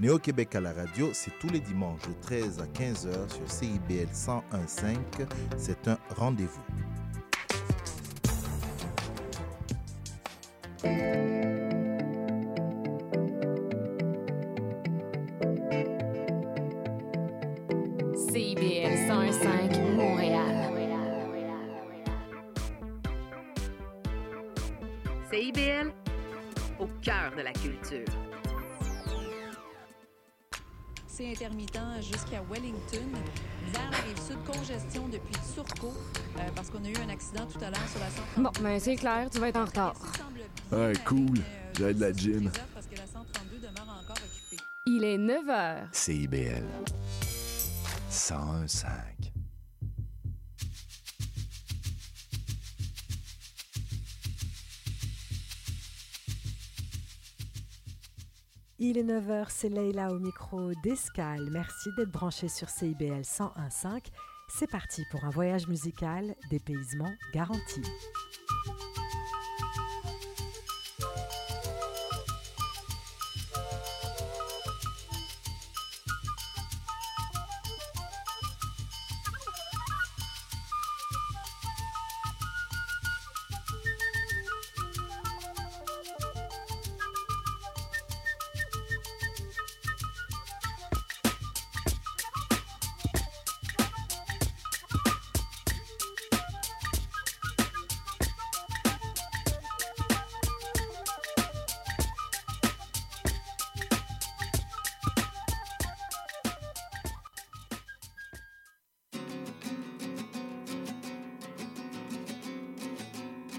Néo-Québec à la radio, c'est tous les dimanches de 13 à 15h sur CIBL 101.5. C'est un rendez-vous. Parce qu'on a eu un accident tout à l'heure sur la 132. Bon, ben c'est clair, tu vas être en retard. Ouais, cool. J'ai de la gin. Parce que la 132 demeure encore occupée. Il est 9 h. CIBL 101.5. Il est 9h, c'est Leïla au micro d'Escale. Merci d'être branché sur CIBL 101.5. C'est parti pour un voyage musical, dépaysement garanti.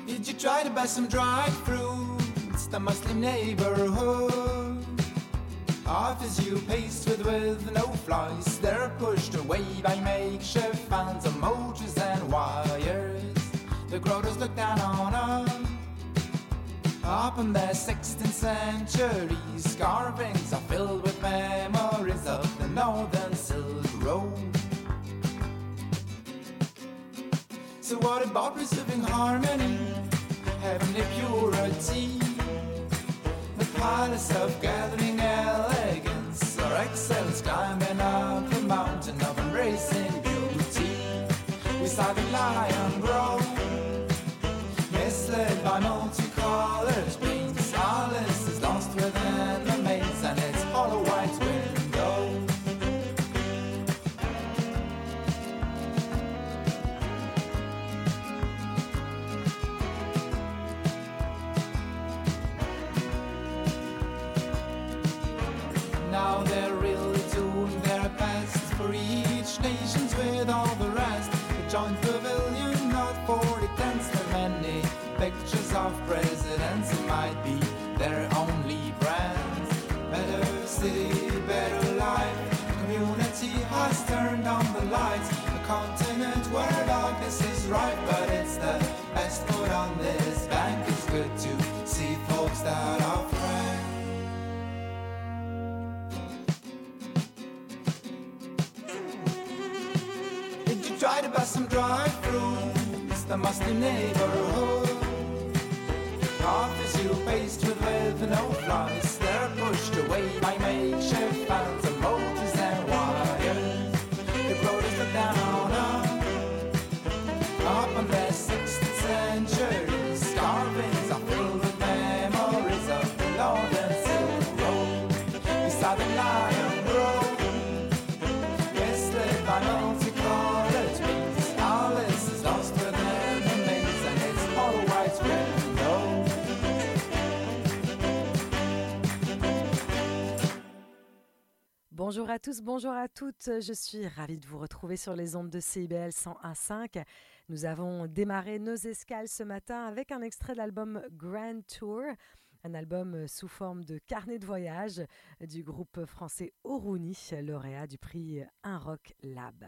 Did you try to buy some dried fruits? The Muslim neighborhood offers you pastry with with no flies. They're pushed away by makeshift fans of motors and wires. The groters look down on us. Up in the 16th century, carvings are filled with memories of the Northern Silk Road. So what about preserving harmony, heavenly purity, the palace of gathering elegance, or excellence climbing up the mountain of embracing beauty? We saw the lion The musty neighborhood offers you pastry with no flies. They're pushed away by makeshift Bonjour à tous, bonjour à toutes. Je suis ravie de vous retrouver sur les ondes de CIBL 101.5. Nous avons démarré nos escales ce matin avec un extrait de l'album Grand Tour, un album sous forme de carnet de voyage du groupe français Oruni, lauréat du prix Un Rock Lab.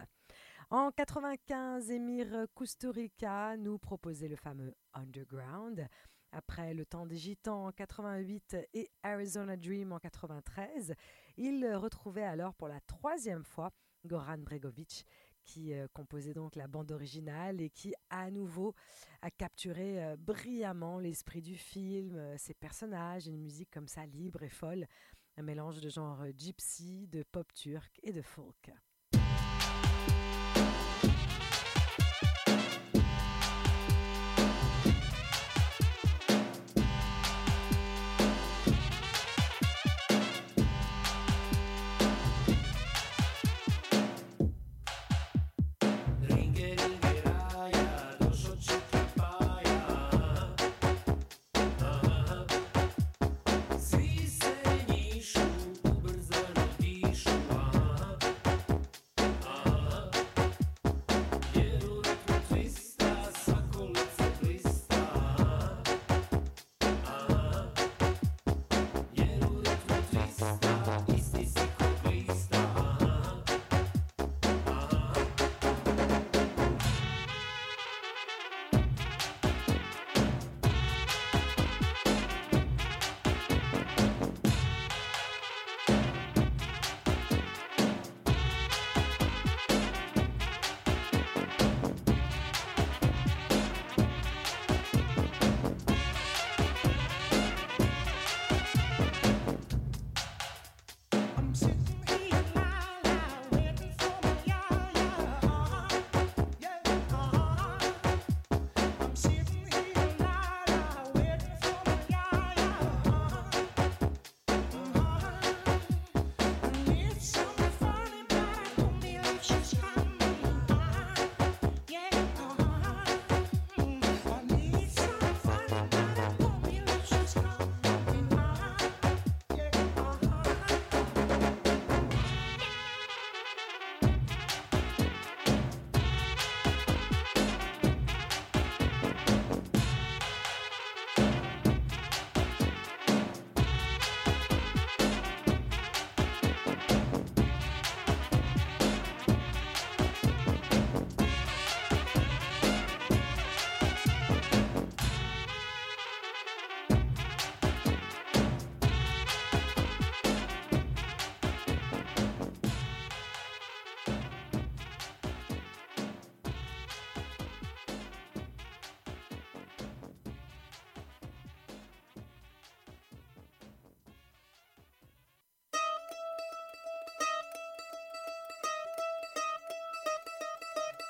En 95, Émir Kusturica nous proposait le fameux Underground. Après le temps des Gitans en 88 et Arizona Dream en 93, il retrouvait alors pour la troisième fois Goran Bregovic, qui euh, composait donc la bande originale et qui à nouveau a capturé euh, brillamment l'esprit du film, euh, ses personnages, une musique comme ça libre et folle. un mélange de genre gypsy, de pop turc et de folk.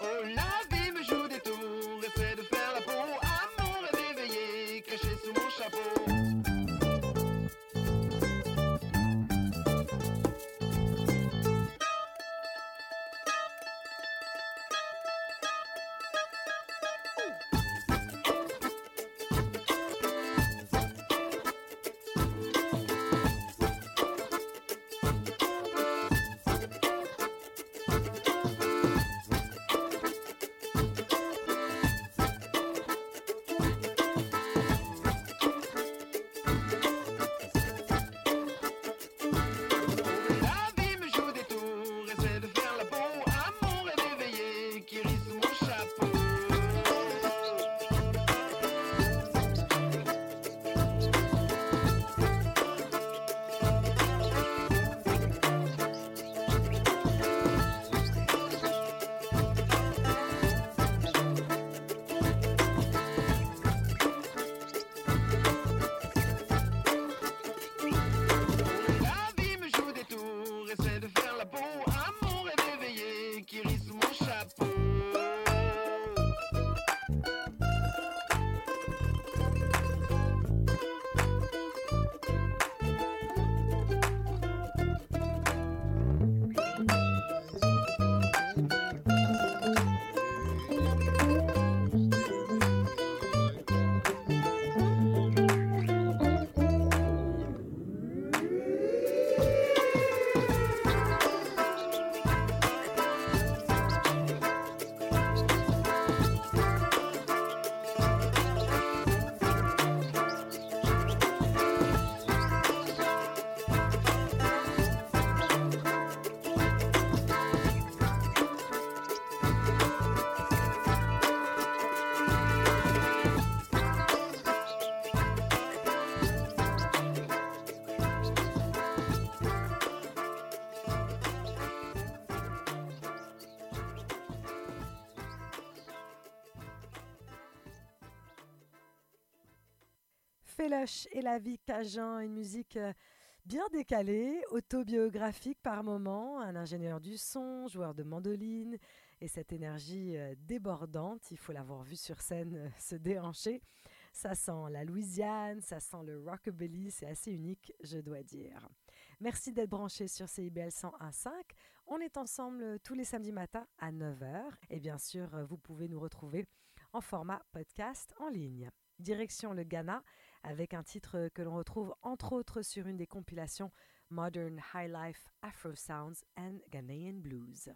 Oh, no. Féloche et la vie Cajun, une musique euh, Bien décalé, autobiographique par moments, un ingénieur du son, joueur de mandoline, et cette énergie euh, débordante, il faut l'avoir vu sur scène euh, se déhancher. Ça sent la Louisiane, ça sent le rockabilly, c'est assez unique, je dois dire. Merci d'être branché sur CIBL 101.5. On est ensemble tous les samedis matins à 9h. Et bien sûr, vous pouvez nous retrouver en format podcast en ligne. Direction le Ghana avec un titre que l'on retrouve entre autres sur une des compilations Modern High Life Afro Sounds and Ghanaian Blues.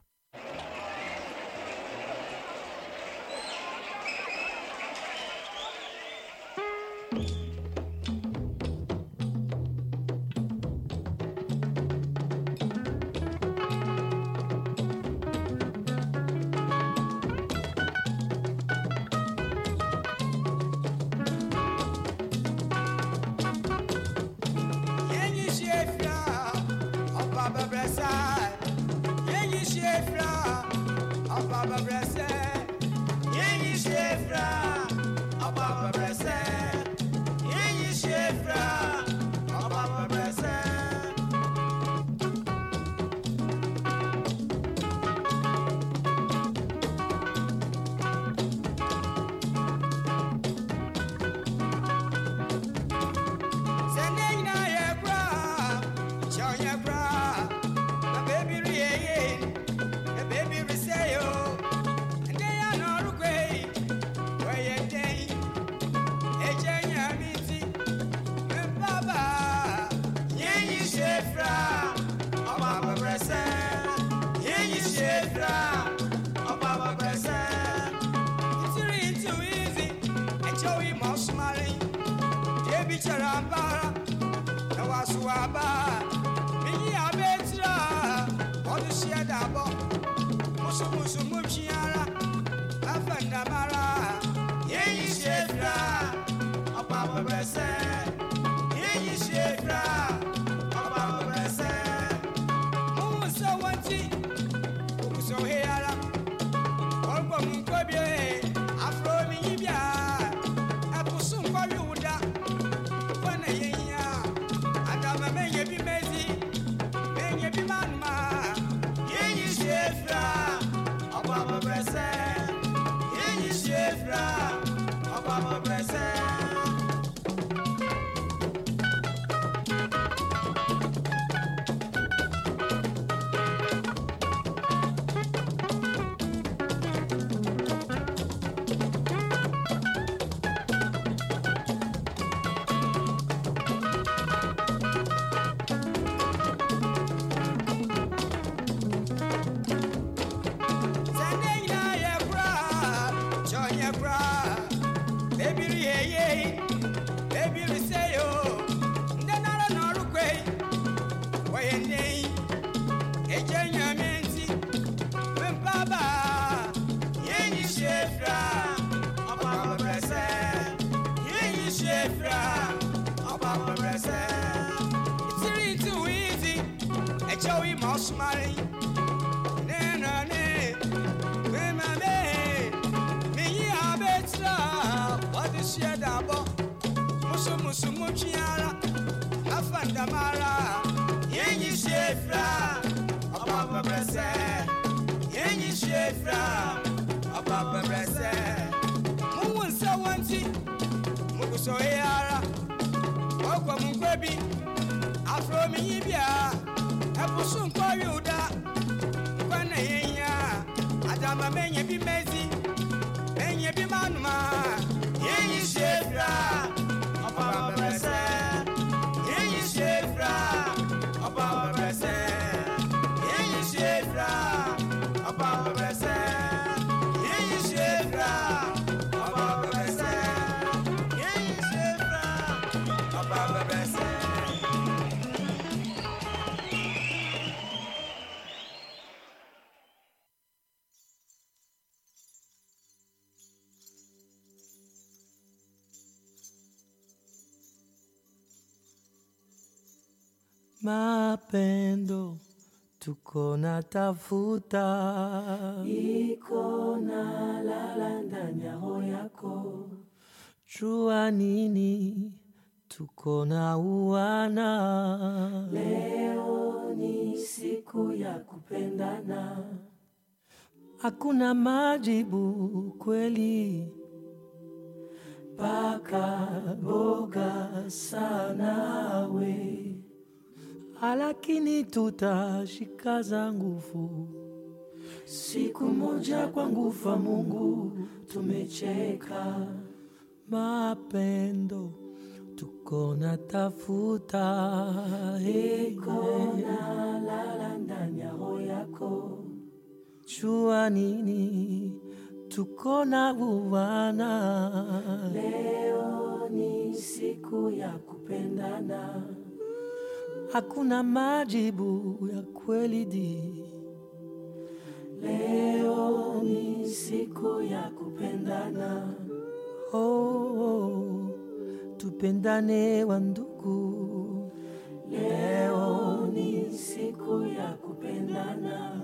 muchiara afandamara yenyi shefra ababa brese yenyi shefra ababa brese mumunsa wanti mukuso yara ogwa mungwebi afro miyibia ebusu nkoyuda kwana yenya adama menye bi mezi menye bi manuma. Mapendo tuko na tafuta, iko na lala ndani ya roho yako. Jua nini tuko na uwana. Leo ni siku ya kupendana, hakuna majibu kweli, paka boga sana we, lakini tutashikaza nguvu. Siku moja kwa nguvu Mungu tumecheka. Mapendo tuko na tafuta. Iko na lala ndani ya roho yako. Chua nini? Tuko na uwana. Leo ni siku ya kupendana hakuna majibu ya kweli di leo ni siku ya kupendana oh, oh, tupendane wa ndugu. Leo ni siku ya kupendana,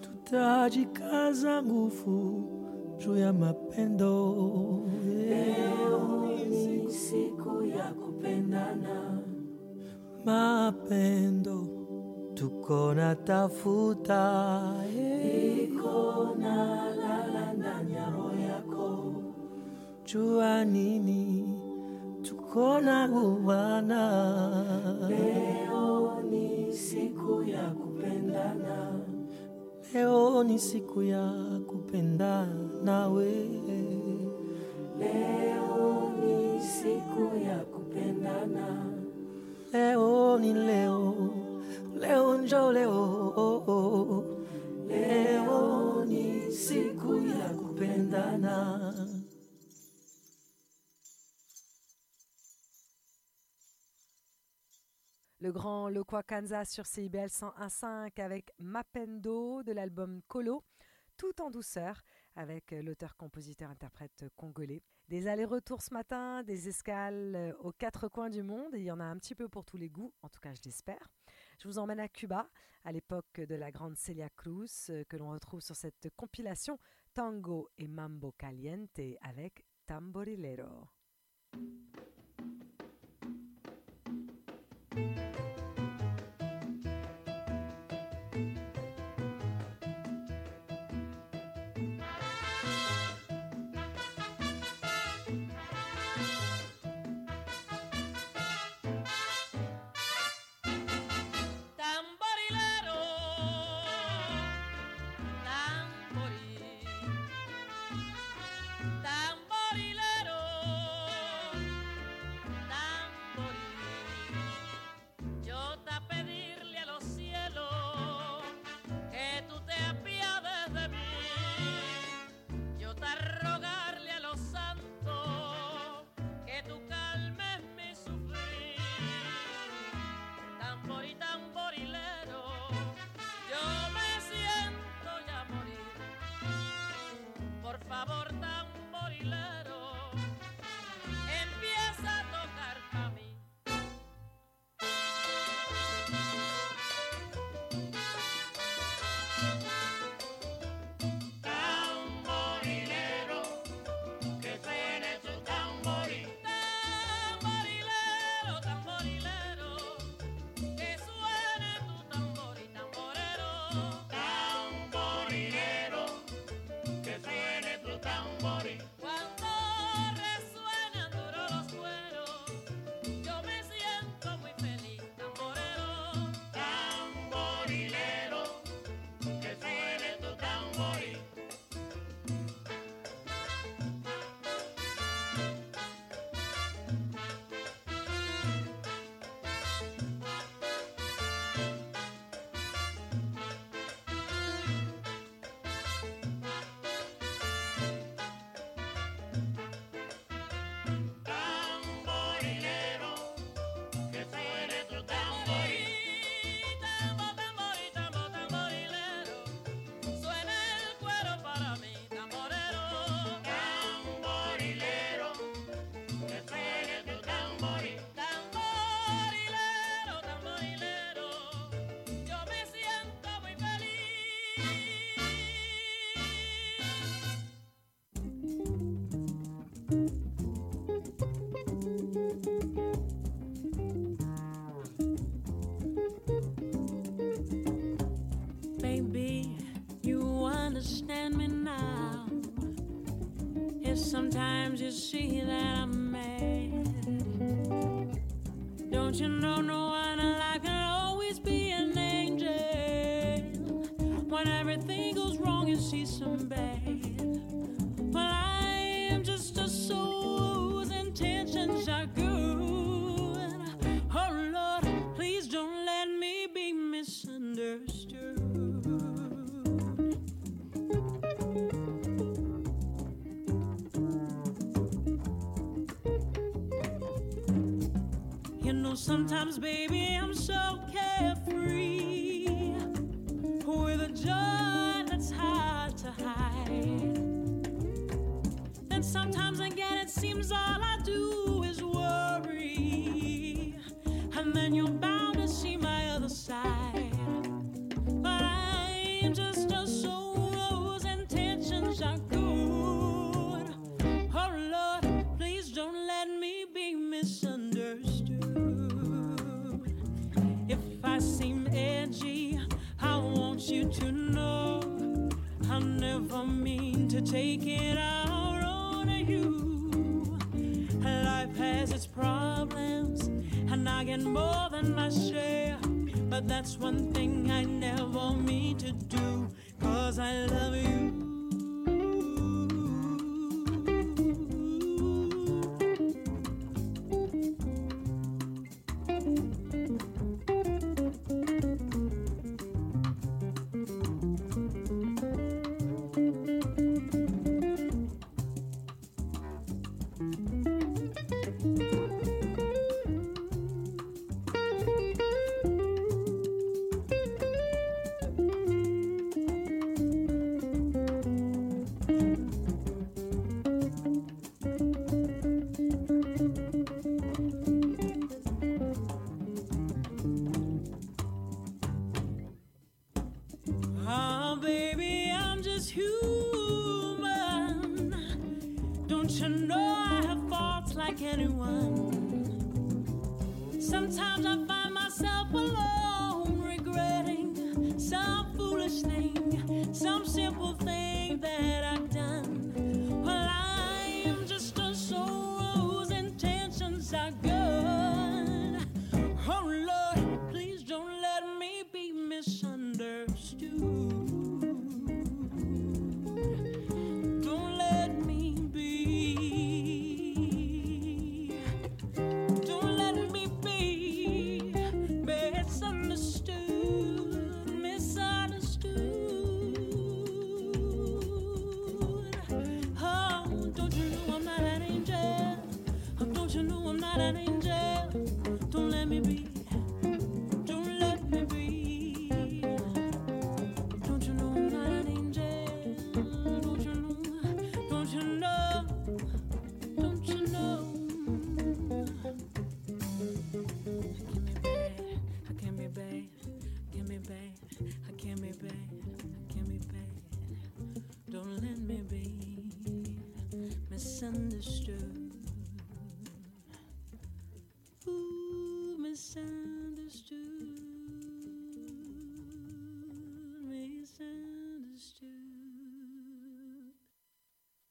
tutajikaza nguvu juu ya mapendo. Leo ni siku ya kupendana, mapendo. Tuko na tafuta, iko na lala ndani ya roho yako. Jua nini? Tuko na uwana. Leo ni siku ya kupendana, leo ni siku ya kupendana we. Leo ni siku ya kupendana, Le grand Lokwa Kansas sur CIBL 101.5 avec Mapendo de l'album Colo, tout en douceur avec l'auteur-compositeur-interprète congolais. Des allers-retours ce matin, des escales euh, aux quatre coins du monde, il y en a un petit peu pour tous les goûts, en tout cas je l'espère. Je vous emmène à Cuba, à l'époque de la grande Celia Cruz, euh, que l'on retrouve sur cette compilation Tango et Mambo Caliente avec. Tamborilero, see that I'm mad. Don't you know no one alive can always be an angel? When everything sometimes, baby, I'm so carefree with a joy that's hard to hide. And sometimes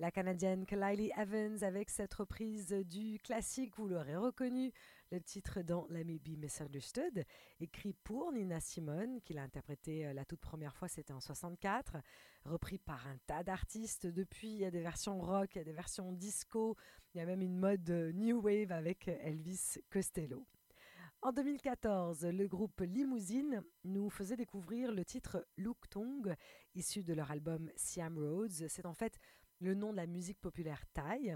La Canadienne Kylie Evans avec cette reprise du classique, vous l'aurez reconnu, le titre dans Let Me Be Misunderstood, écrit pour Nina Simone, qui l'a interprété euh, la toute première fois, c'était en 64, repris par un tas d'artistes. Depuis, il y a des versions rock, il y a des versions disco, il y a même une mode euh, new wave avec Elvis Costello. En 2014, le groupe Limousine nous faisait découvrir le titre Look Tong, issu de leur album Siam Roads. C'est en fait le nom de la musique populaire thaï.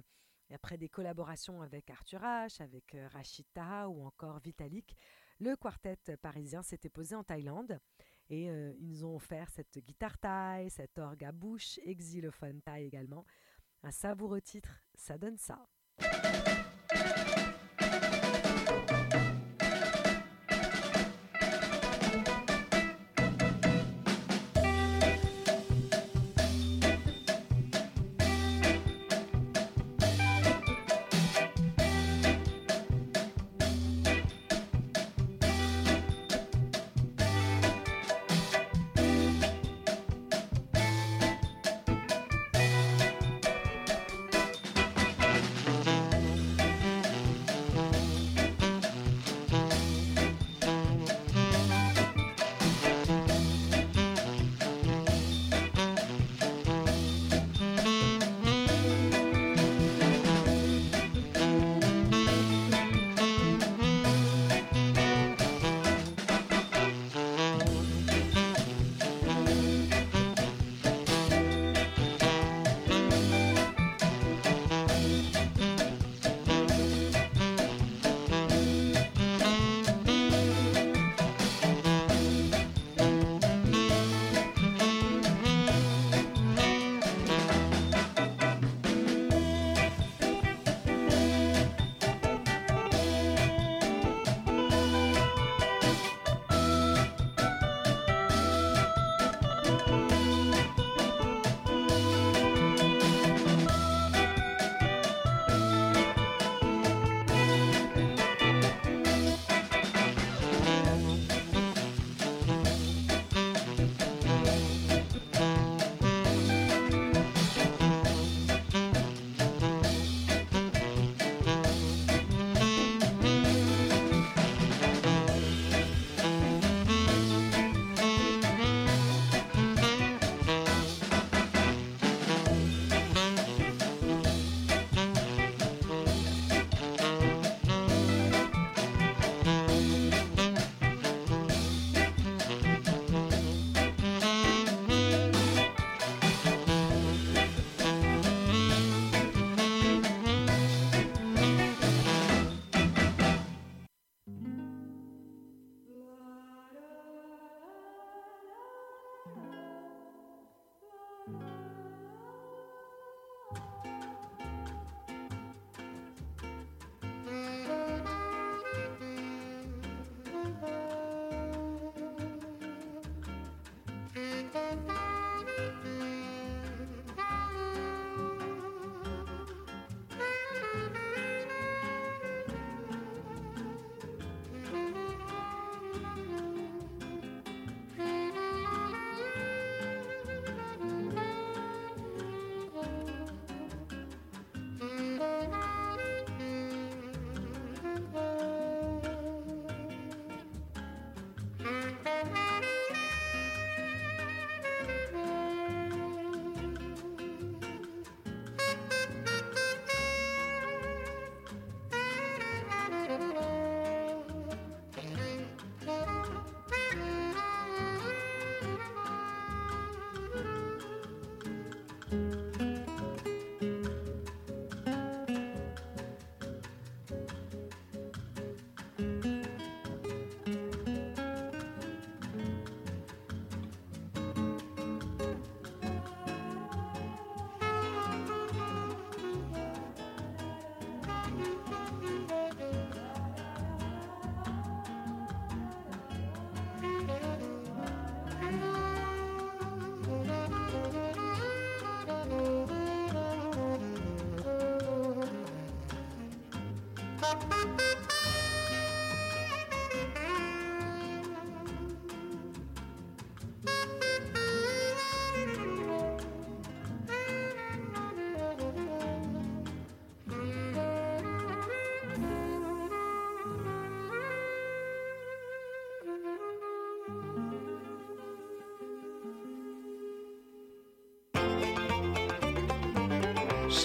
Après des collaborations avec Arthur H, avec euh, Rachid Taha ou encore Vitalik, le quartet parisien s'était posé en Thaïlande et euh, ils nous ont offert cette guitare thaï, cet orgue à bouche et xylophone thaï également. Un savoureux titre, ça donne ça.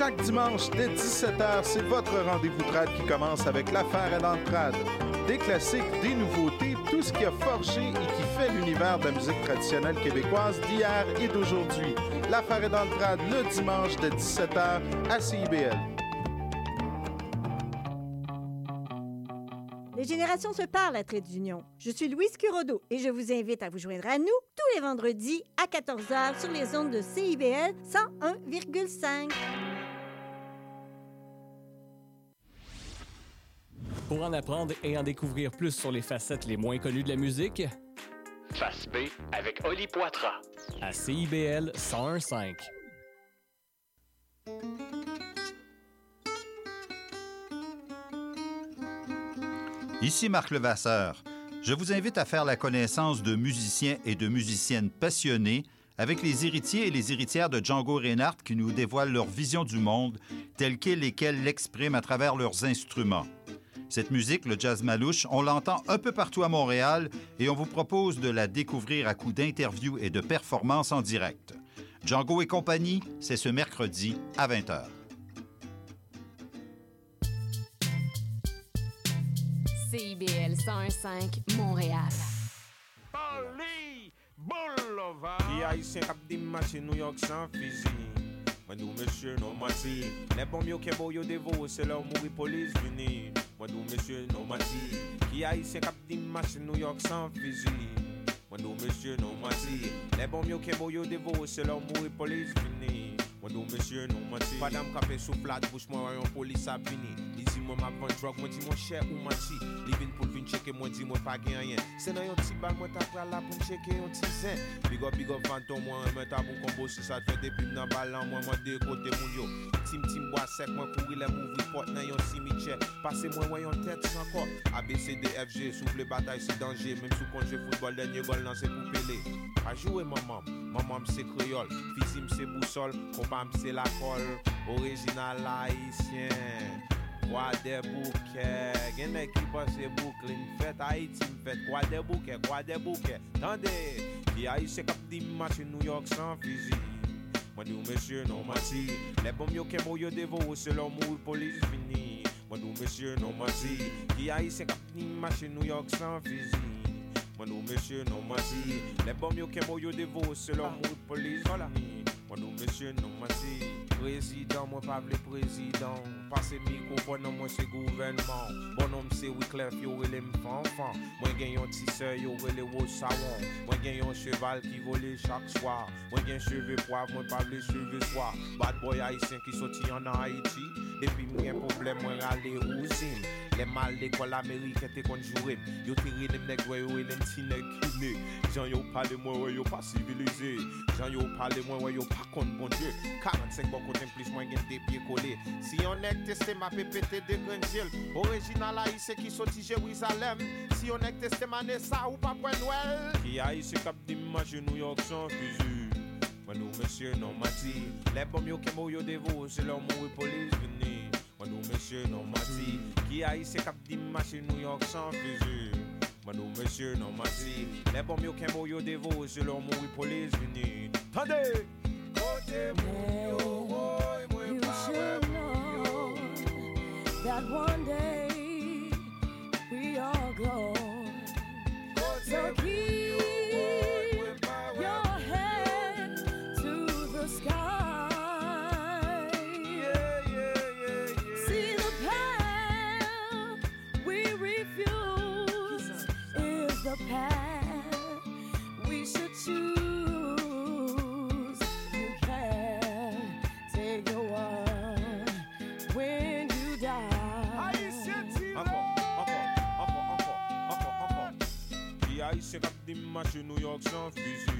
Chaque dimanche dès 17h, c'est votre rendez-vous trad qui commence avec l'affaire et l'entrade. Des classiques, des nouveautés, tout ce qui a forgé et qui fait l'univers de la musique traditionnelle québécoise d'hier et d'aujourd'hui. L'affaire est dans le trad le dimanche de 17h à CIBL. Les générations se parlent à Trait d'Union. Je suis Louise Curodo et je vous invite à vous joindre à nous tous les vendredis à 14h sur les ondes de CIBL 101,5. Pour en apprendre et en découvrir plus sur les facettes les moins connues de la musique, Face B avec Oli Poitras. à CIBL 101.5. Ici Marc Levasseur. Je vous invite à faire la connaissance de musiciens et de musiciennes passionnés avec les héritiers et les héritières de Django Reinhardt qui nous dévoilent leur vision du monde telle qu'elle et qu'elle l'expriment à travers leurs instruments. Cette musique, le jazz malouche, on l'entend un peu partout à Montréal et on vous propose de la découvrir à coups d'interviews et de performances en direct. Django et compagnie, c'est ce mercredi à 20h. CIBL 101.5 Montréal. Paris Boulevard. Qui haïtien cap di match New York sans fusil. Moi nous monsieur non mati. Les bons mieux que beau yo dévo, c'est leur mourir police vini. Mwen dou mesye nou Ki a yise kap di masin New York san fizi Mwen dou mesye nou mati Le bom yo kebo yo devo se lor mou e polis vini Mwen dou mesye nou mati Padam kape sou flat bouch mwen wayon polis a vini mwen map van drog Mwen di mwen chè ou mwen ti Livin pou vin cheke mwen di mwen pa gen yon Se nan yon ti bag mwen ta pral la pou mwen cheke yon ti zen. Big up big up fantom mwen mwen ta pou kombo Si sa te fè depim nan balan mwen mwen dekote moun yo. Tim tim bwa sek mwen kouri le mou report nan yon simiche Pase mwen wè yon tèt san kor A B C D F G souple batay si danje Mem sou konje foutbol denye gol nan se pou pele A jowe mamam, mamam se kreol Fizim se bousol, kompam se lakol Orijinal haisyen Kwa de bouke, gen ek ki pase Brooklyn Fet Haiti m fet, kwa de bouke, kwa de bouke. Tande, ki a se kap di match New York sans fusil Mwen di ou mesye non mati Le bom yo ken mo yo devo, se lor mou polis fini Mwen di ou mesye non mati Ki a se kap di match New York sans fusil Mwen ou mesye non mati Le bom yo ken mo yo devo, se lor mou polis fini Mwen ou mesye non mati Prezident, mwen pa vle prezident. Pase mikrofon nan mwen se gouvenman Bonom se wiklef yo rele m fanfan Mwen gen yon tise yo rele wosawan Mwen gen yon cheval ki vole chak swa Mwen gen cheve poav, mwen pa vle cheve swa Bad boy Haitien ki soti an Haiti Depi mwen problem mwen rale ouzin. Le mal l'ekol Ameriken te konjourim Yo te renem nek wè yo elem ti nek kine Jan yo pale mwen wè yo pa sivilize Jan yo pale mwen wè yo pa kon bonje 45 bon koten plis mwen gen te pie kole Si yon ek teste ma pepete de grenjel Orijinal a yise ki soti Jerizalem Si yon ek teste ma nesa ou pa pwen wel Ki a yise kap di ma genou yok san fuzi Mwen nou monsye normati Le bom yo yo devo Se lor polis veni. Mwen nou monsye normati Ki a yi se kap New York san fizu Mwen nou monsye normati Le bom yo devo Se lor polis veni. Tande! Yo That one day match New York sans fusil.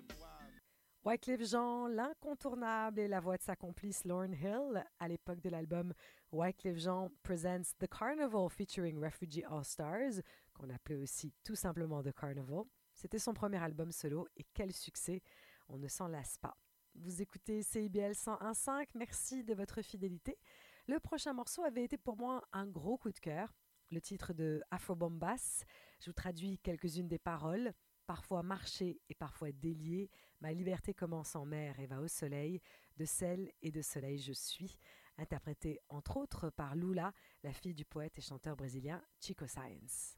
Wycliffe Jean, l'incontournable et la voix de sa complice Lauryn Hill à l'époque de l'album Wycliffe Jean Presents The Carnival featuring Refugee All Stars, qu'on appelait aussi tout simplement The Carnival. C'était son premier album solo et quel succès, on ne s'en lasse pas. Vous écoutez CIBL 101.5, merci de votre fidélité. Le prochain morceau avait été pour moi un gros coup de cœur. Le titre de Afro Bombas. Je vous traduis quelques-unes des paroles. Parfois marcher et parfois délier. Ma liberté commence en mer et va au soleil. De sel et de soleil je suis. Interprété entre autres par Lula, la fille du poète et chanteur brésilien Chico Science.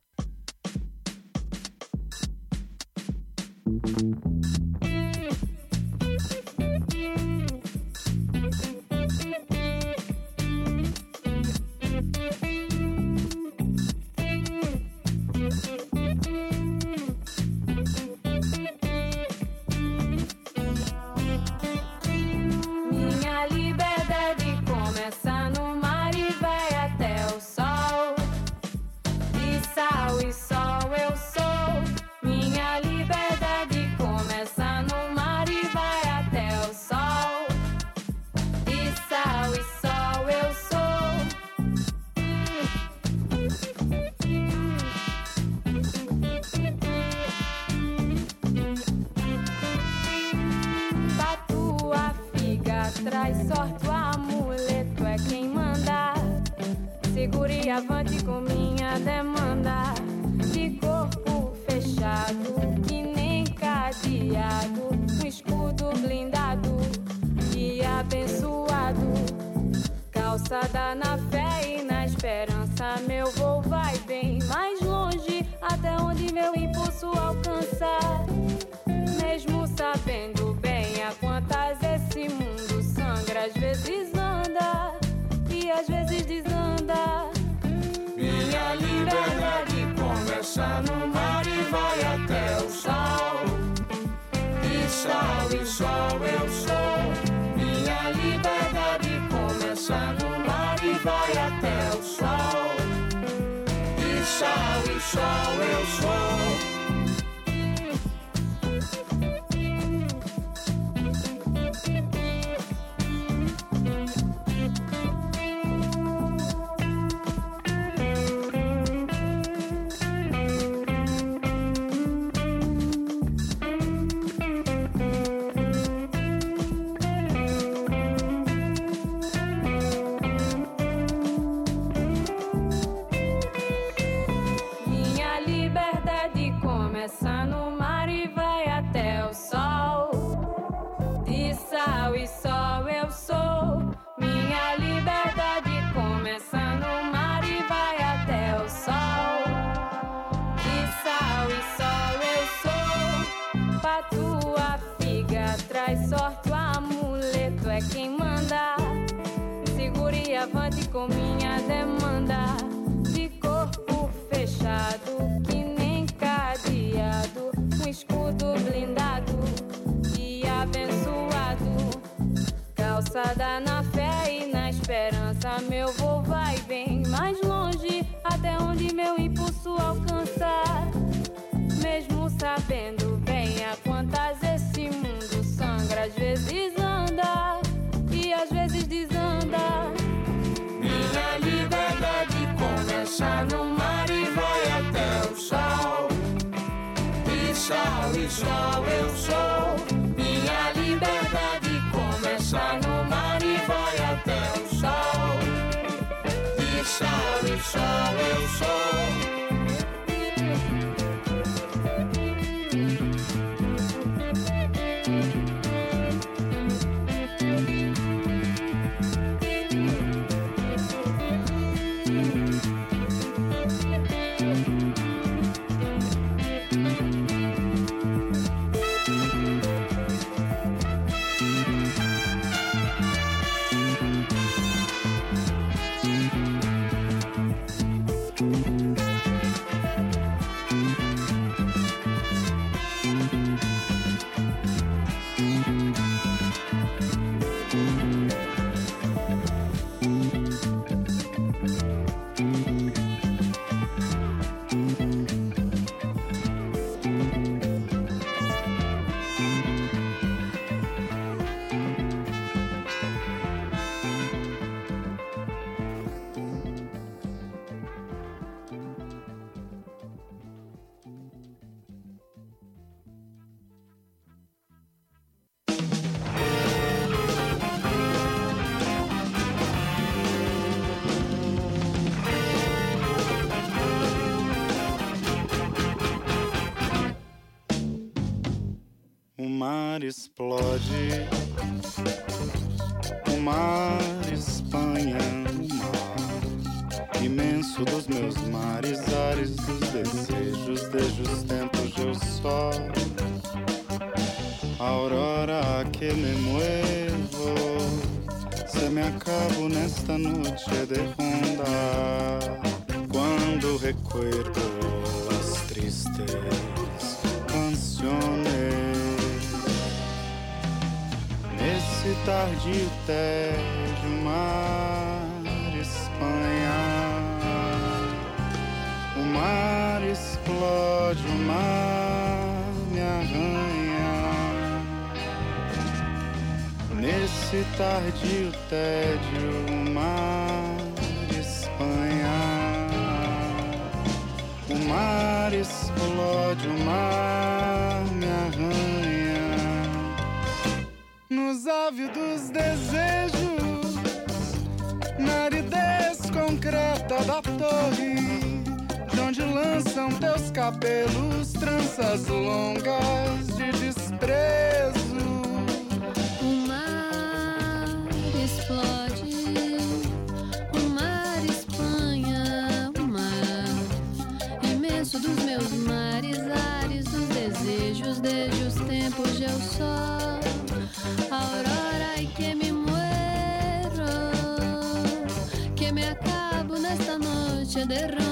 Começa no mar e vai até o sol. E sol, e sol eu sou. Minha liberdade começa no mar e vai até o sol. E sol, e sol eu sou. É quem manda. Segure avante com minha demanda. De corpo fechado, que nem cadeado. Um escudo blindado e abençoado. Calçada na fé e na esperança. Meu voo vai bem mais longe, até onde meu impulso alcançar. Mesmo sabendo bem a quantas esse mundo sangra, às vezes começa no mar e vai até o sol. E sol, e sol eu sou. Minha liberdade começa no mar e vai até o sol. E sol, e sol eu sou. pode tardio tédio, mar, Espanha. O mar explode, o mar me arranha. Nesse tardio tédio, o mar, Espanha. O mar explode, o mar de onde lançam teus cabelos tranças longas de desprezo. O mar explode, o mar Espanha, o mar imenso dos meus mares, ares dos desejos, desde os tempos de eu só. De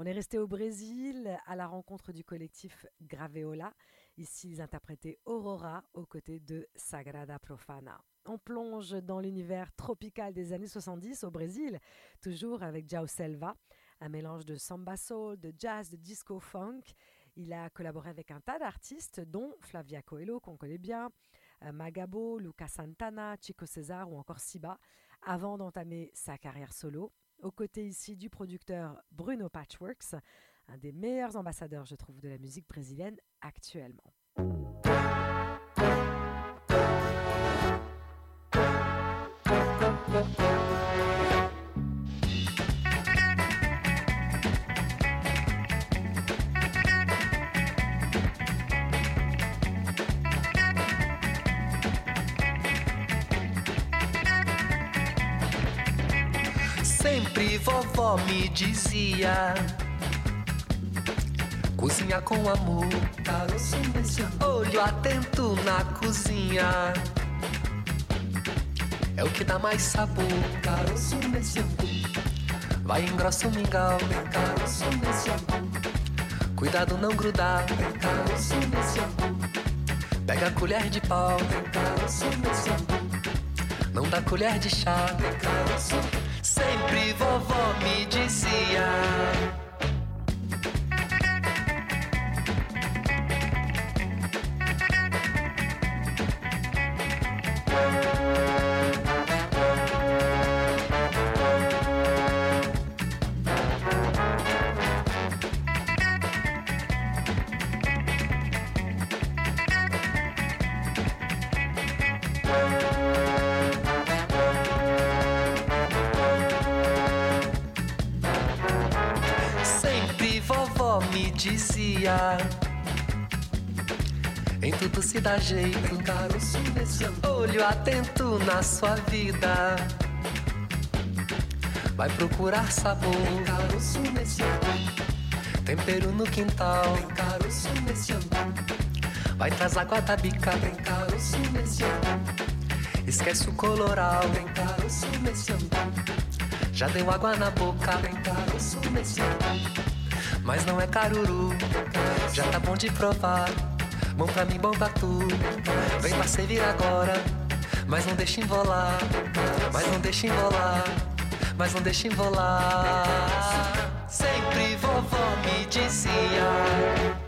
On est resté au Brésil à la rencontre du collectif Graveola. Ici, ils interprétaient Aurora aux côtés de Sagrada Profana. On plonge dans l'univers tropical des années 70 au Brésil, toujours avec Jao Selva, un mélange de samba soul, de jazz, de disco funk. Il a collaboré avec un tas d'artistes, dont Flavia Coelho, qu'on connaît bien, euh, Magabo, Lucas Santana, Chico César ou encore Siba, avant d'entamer sa carrière solo aux côtés ici du producteur Bruno Patchworks, un des meilleurs ambassadeurs, je trouve, de la musique brésilienne actuellement. Sempre vovó me dizia Cozinha com amor Olho atento na cozinha. É o que dá mais sabor. Vai engrossa o mingau Cuidado não grudar. Pega a colher de pau. Não dá colher de chá. Sempre vovó me dizia dizia. Em tudo se dá jeito, olho atento na sua vida. Vai procurar sabor, caroço nesse tempero no quintal, caroço nesse Vai traz água da bica, caroço nesse Esquece o coloral, caroço nesse Já deu água na boca, caroço nesse Mas não é caruru, já tá bom de provar. Bom pra mim, bom pra tu. Vem pra servir agora, mas não deixa embolar. Mas não deixa embolar, mas não deixa embolar. Sempre vovó me dizia.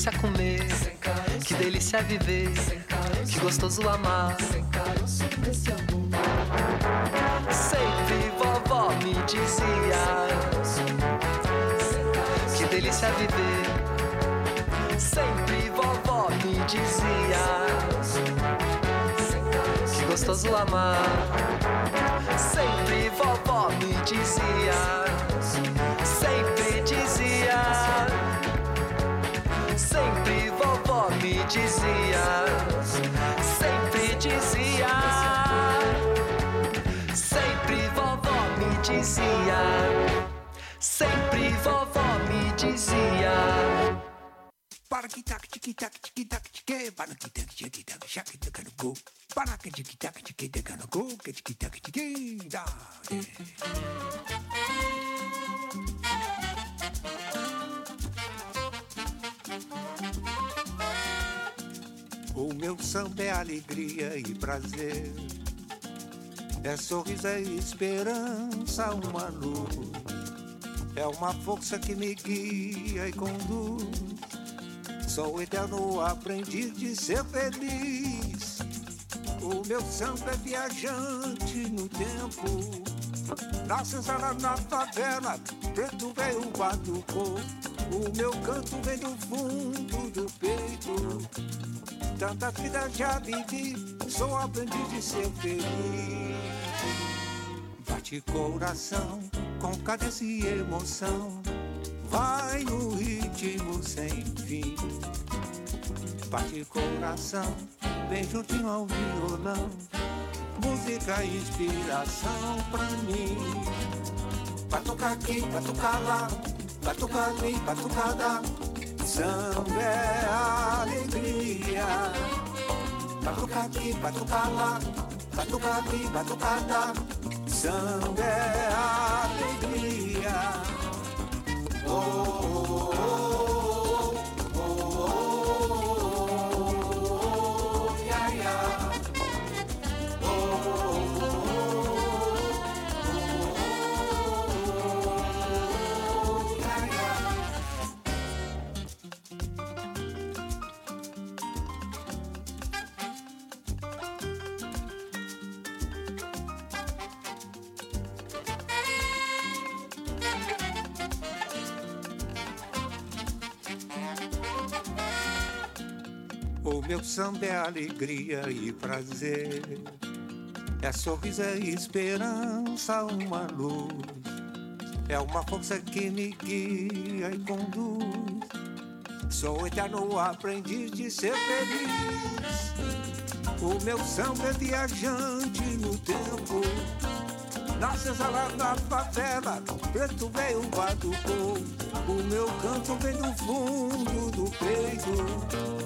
Delícia comer, que delícia viver, que gostoso amar. Sempre vovó me dizia que delícia viver. Sempre vovó me dizia que gostoso amar. Sempre vovó me dizia, Que tac tiki tac tiki tac tiki que tac tiki tac shak tiki no go. Que tiki tac tiki tiki no go que tiki da O meu samba é alegria e prazer. É sorriso e esperança, uma luz. É uma força que me guia e conduz Sou o eterno aprendiz de ser feliz. O meu samba é viajante no tempo. Na senzala, na favela, preto veio batucou. O meu canto vem do fundo do peito. Tanta vida já vivi, sou aprendiz de ser feliz. Bate coração com cadência e emoção. Vai no ritmo sem fim. Bate coração, vem juntinho ao violão. Música inspiração pra mim. Pra tocar aqui, pra tocar lá, pra tocar ali, tocar lá. Samba é alegria. Pra tocar aqui, pra tocar lá, pra tocar ali, tocar lá. Samba é alegria. Oh. Meu samba é alegria e prazer. É sorriso, é esperança, uma luz. É uma força que me guia e conduz. Sou eterno aprendiz de ser feliz. O meu samba é viajante no tempo. Nasce lá na favela, preto veio batucou. O meu canto vem do fundo do peito.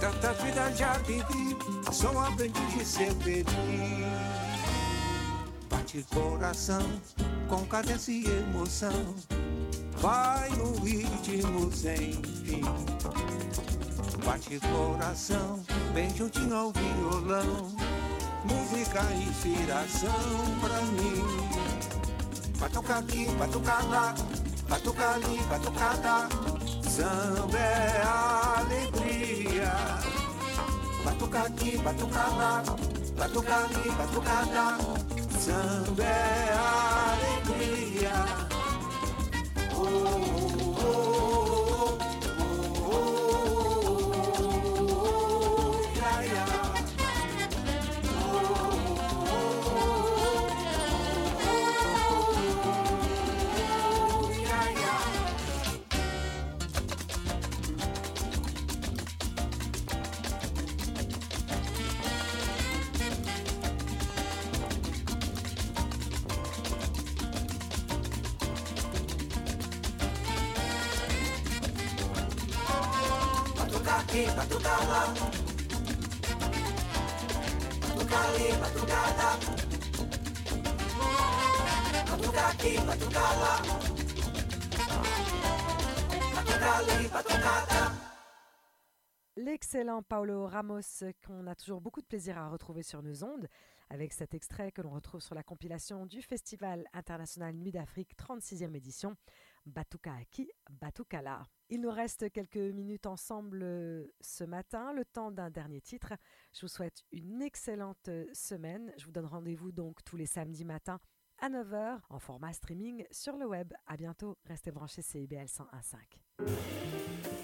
Tanta vida já vivi, sou aprendiz de ser feliz. Bate coração com cadência e emoção. Vai no ritmo sem fim. Bate coração bem juntinho ao violão. Música, inspiração pra mim. Batuca aqui, batuca lá, batuca ali, batucada. Samba é alegria. Batuca aqui, batuca lá, batuca ali, batucada. Samba é alegria. L'excellent Paolo Ramos, qu'on a toujours beaucoup de plaisir à retrouver sur nos ondes, avec cet extrait que l'on retrouve sur la compilation du Festival international Nuit d'Afrique 36e édition, Batuka Aki, Batuka La. Il nous reste quelques minutes ensemble euh, ce matin, le temps d'un dernier titre. Je vous souhaite une excellente euh, semaine. Je vous donne rendez-vous donc tous les samedis matins à 9h en format streaming sur le web. À bientôt, restez branchés CIBL 101.5.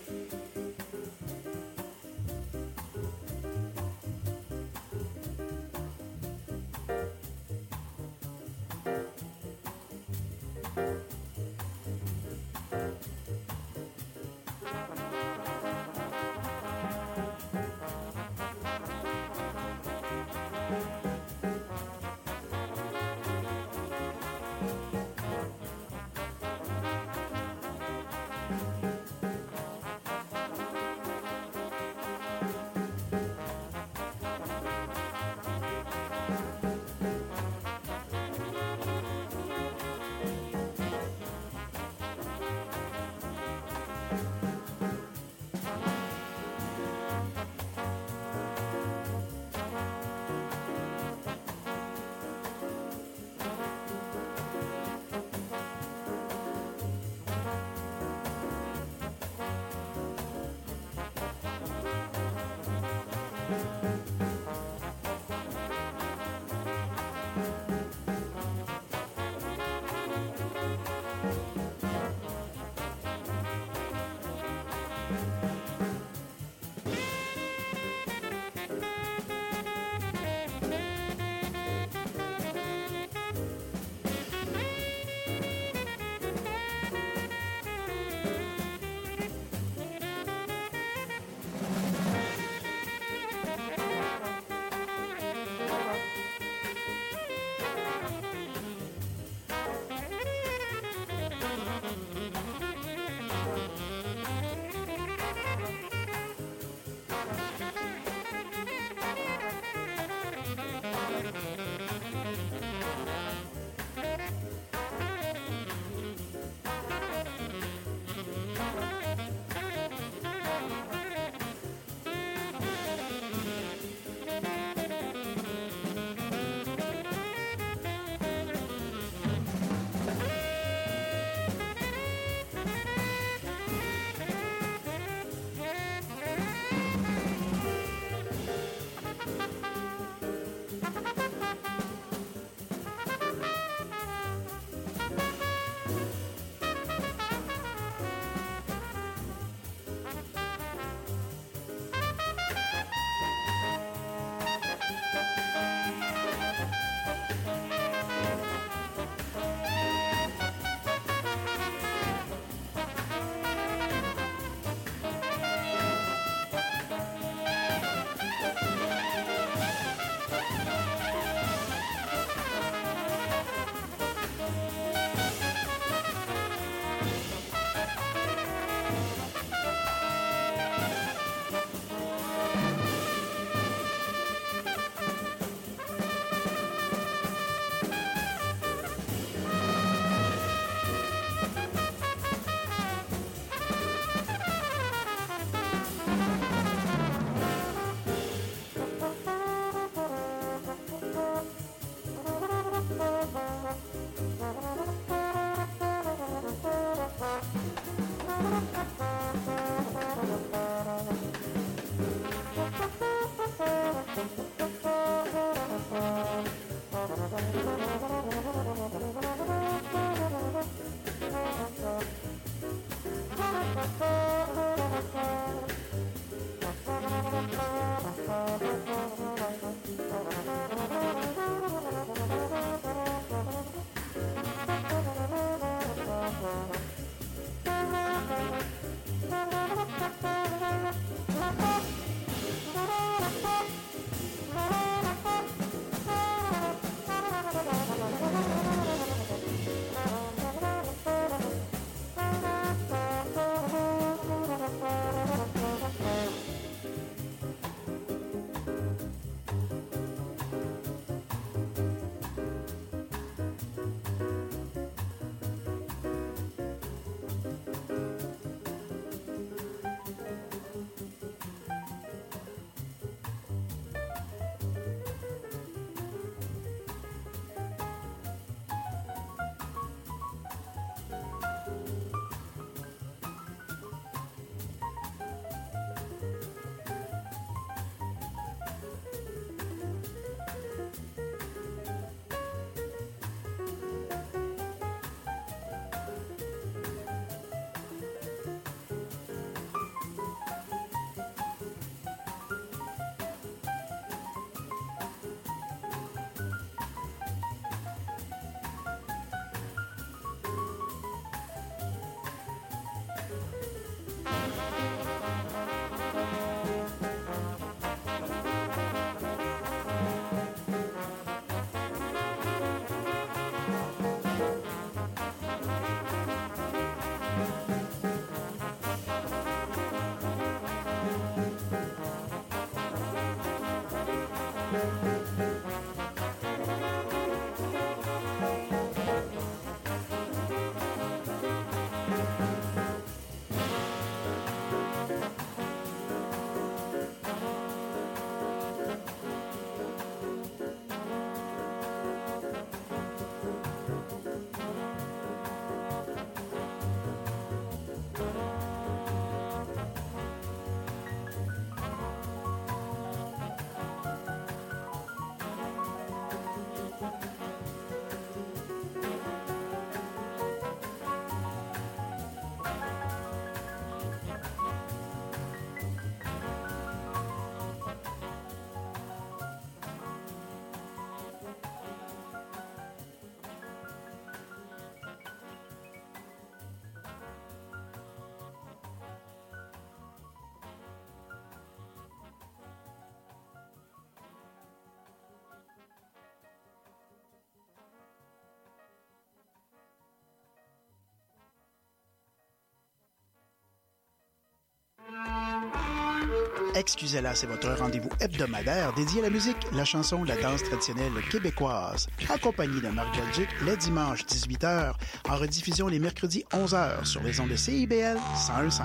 Excusez-la, c'est votre rendez-vous hebdomadaire dédié à la musique, la chanson, la danse traditionnelle québécoise. Accompagné de Marc Belgique, les dimanches 18h, en rediffusion les mercredis 11h sur les ondes de CIBL 101.5.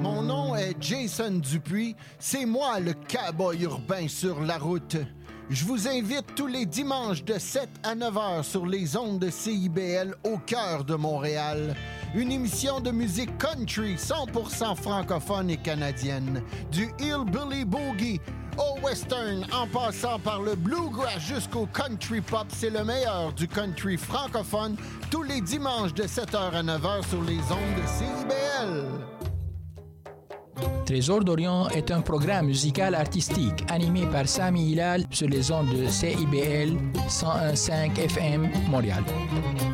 Mon nom est Jason Dupuis. C'est moi le cowboy urbain sur la route. Je vous invite tous les dimanches de 7 à 9 heures sur les ondes de CIBL au cœur de Montréal. Une émission de musique country 100% francophone et canadienne. Du hillbilly boogie au western en passant par le bluegrass jusqu'au country pop, c'est le meilleur du country francophone tous les dimanches de 7h à 9h sur les ondes de CIBL. Trésor d'Orient est un programme musical artistique animé par Sami Hilal sur les ondes de CIBL 101.5 FM Montréal. CIBL 105 Montréal. Vivre Montréal.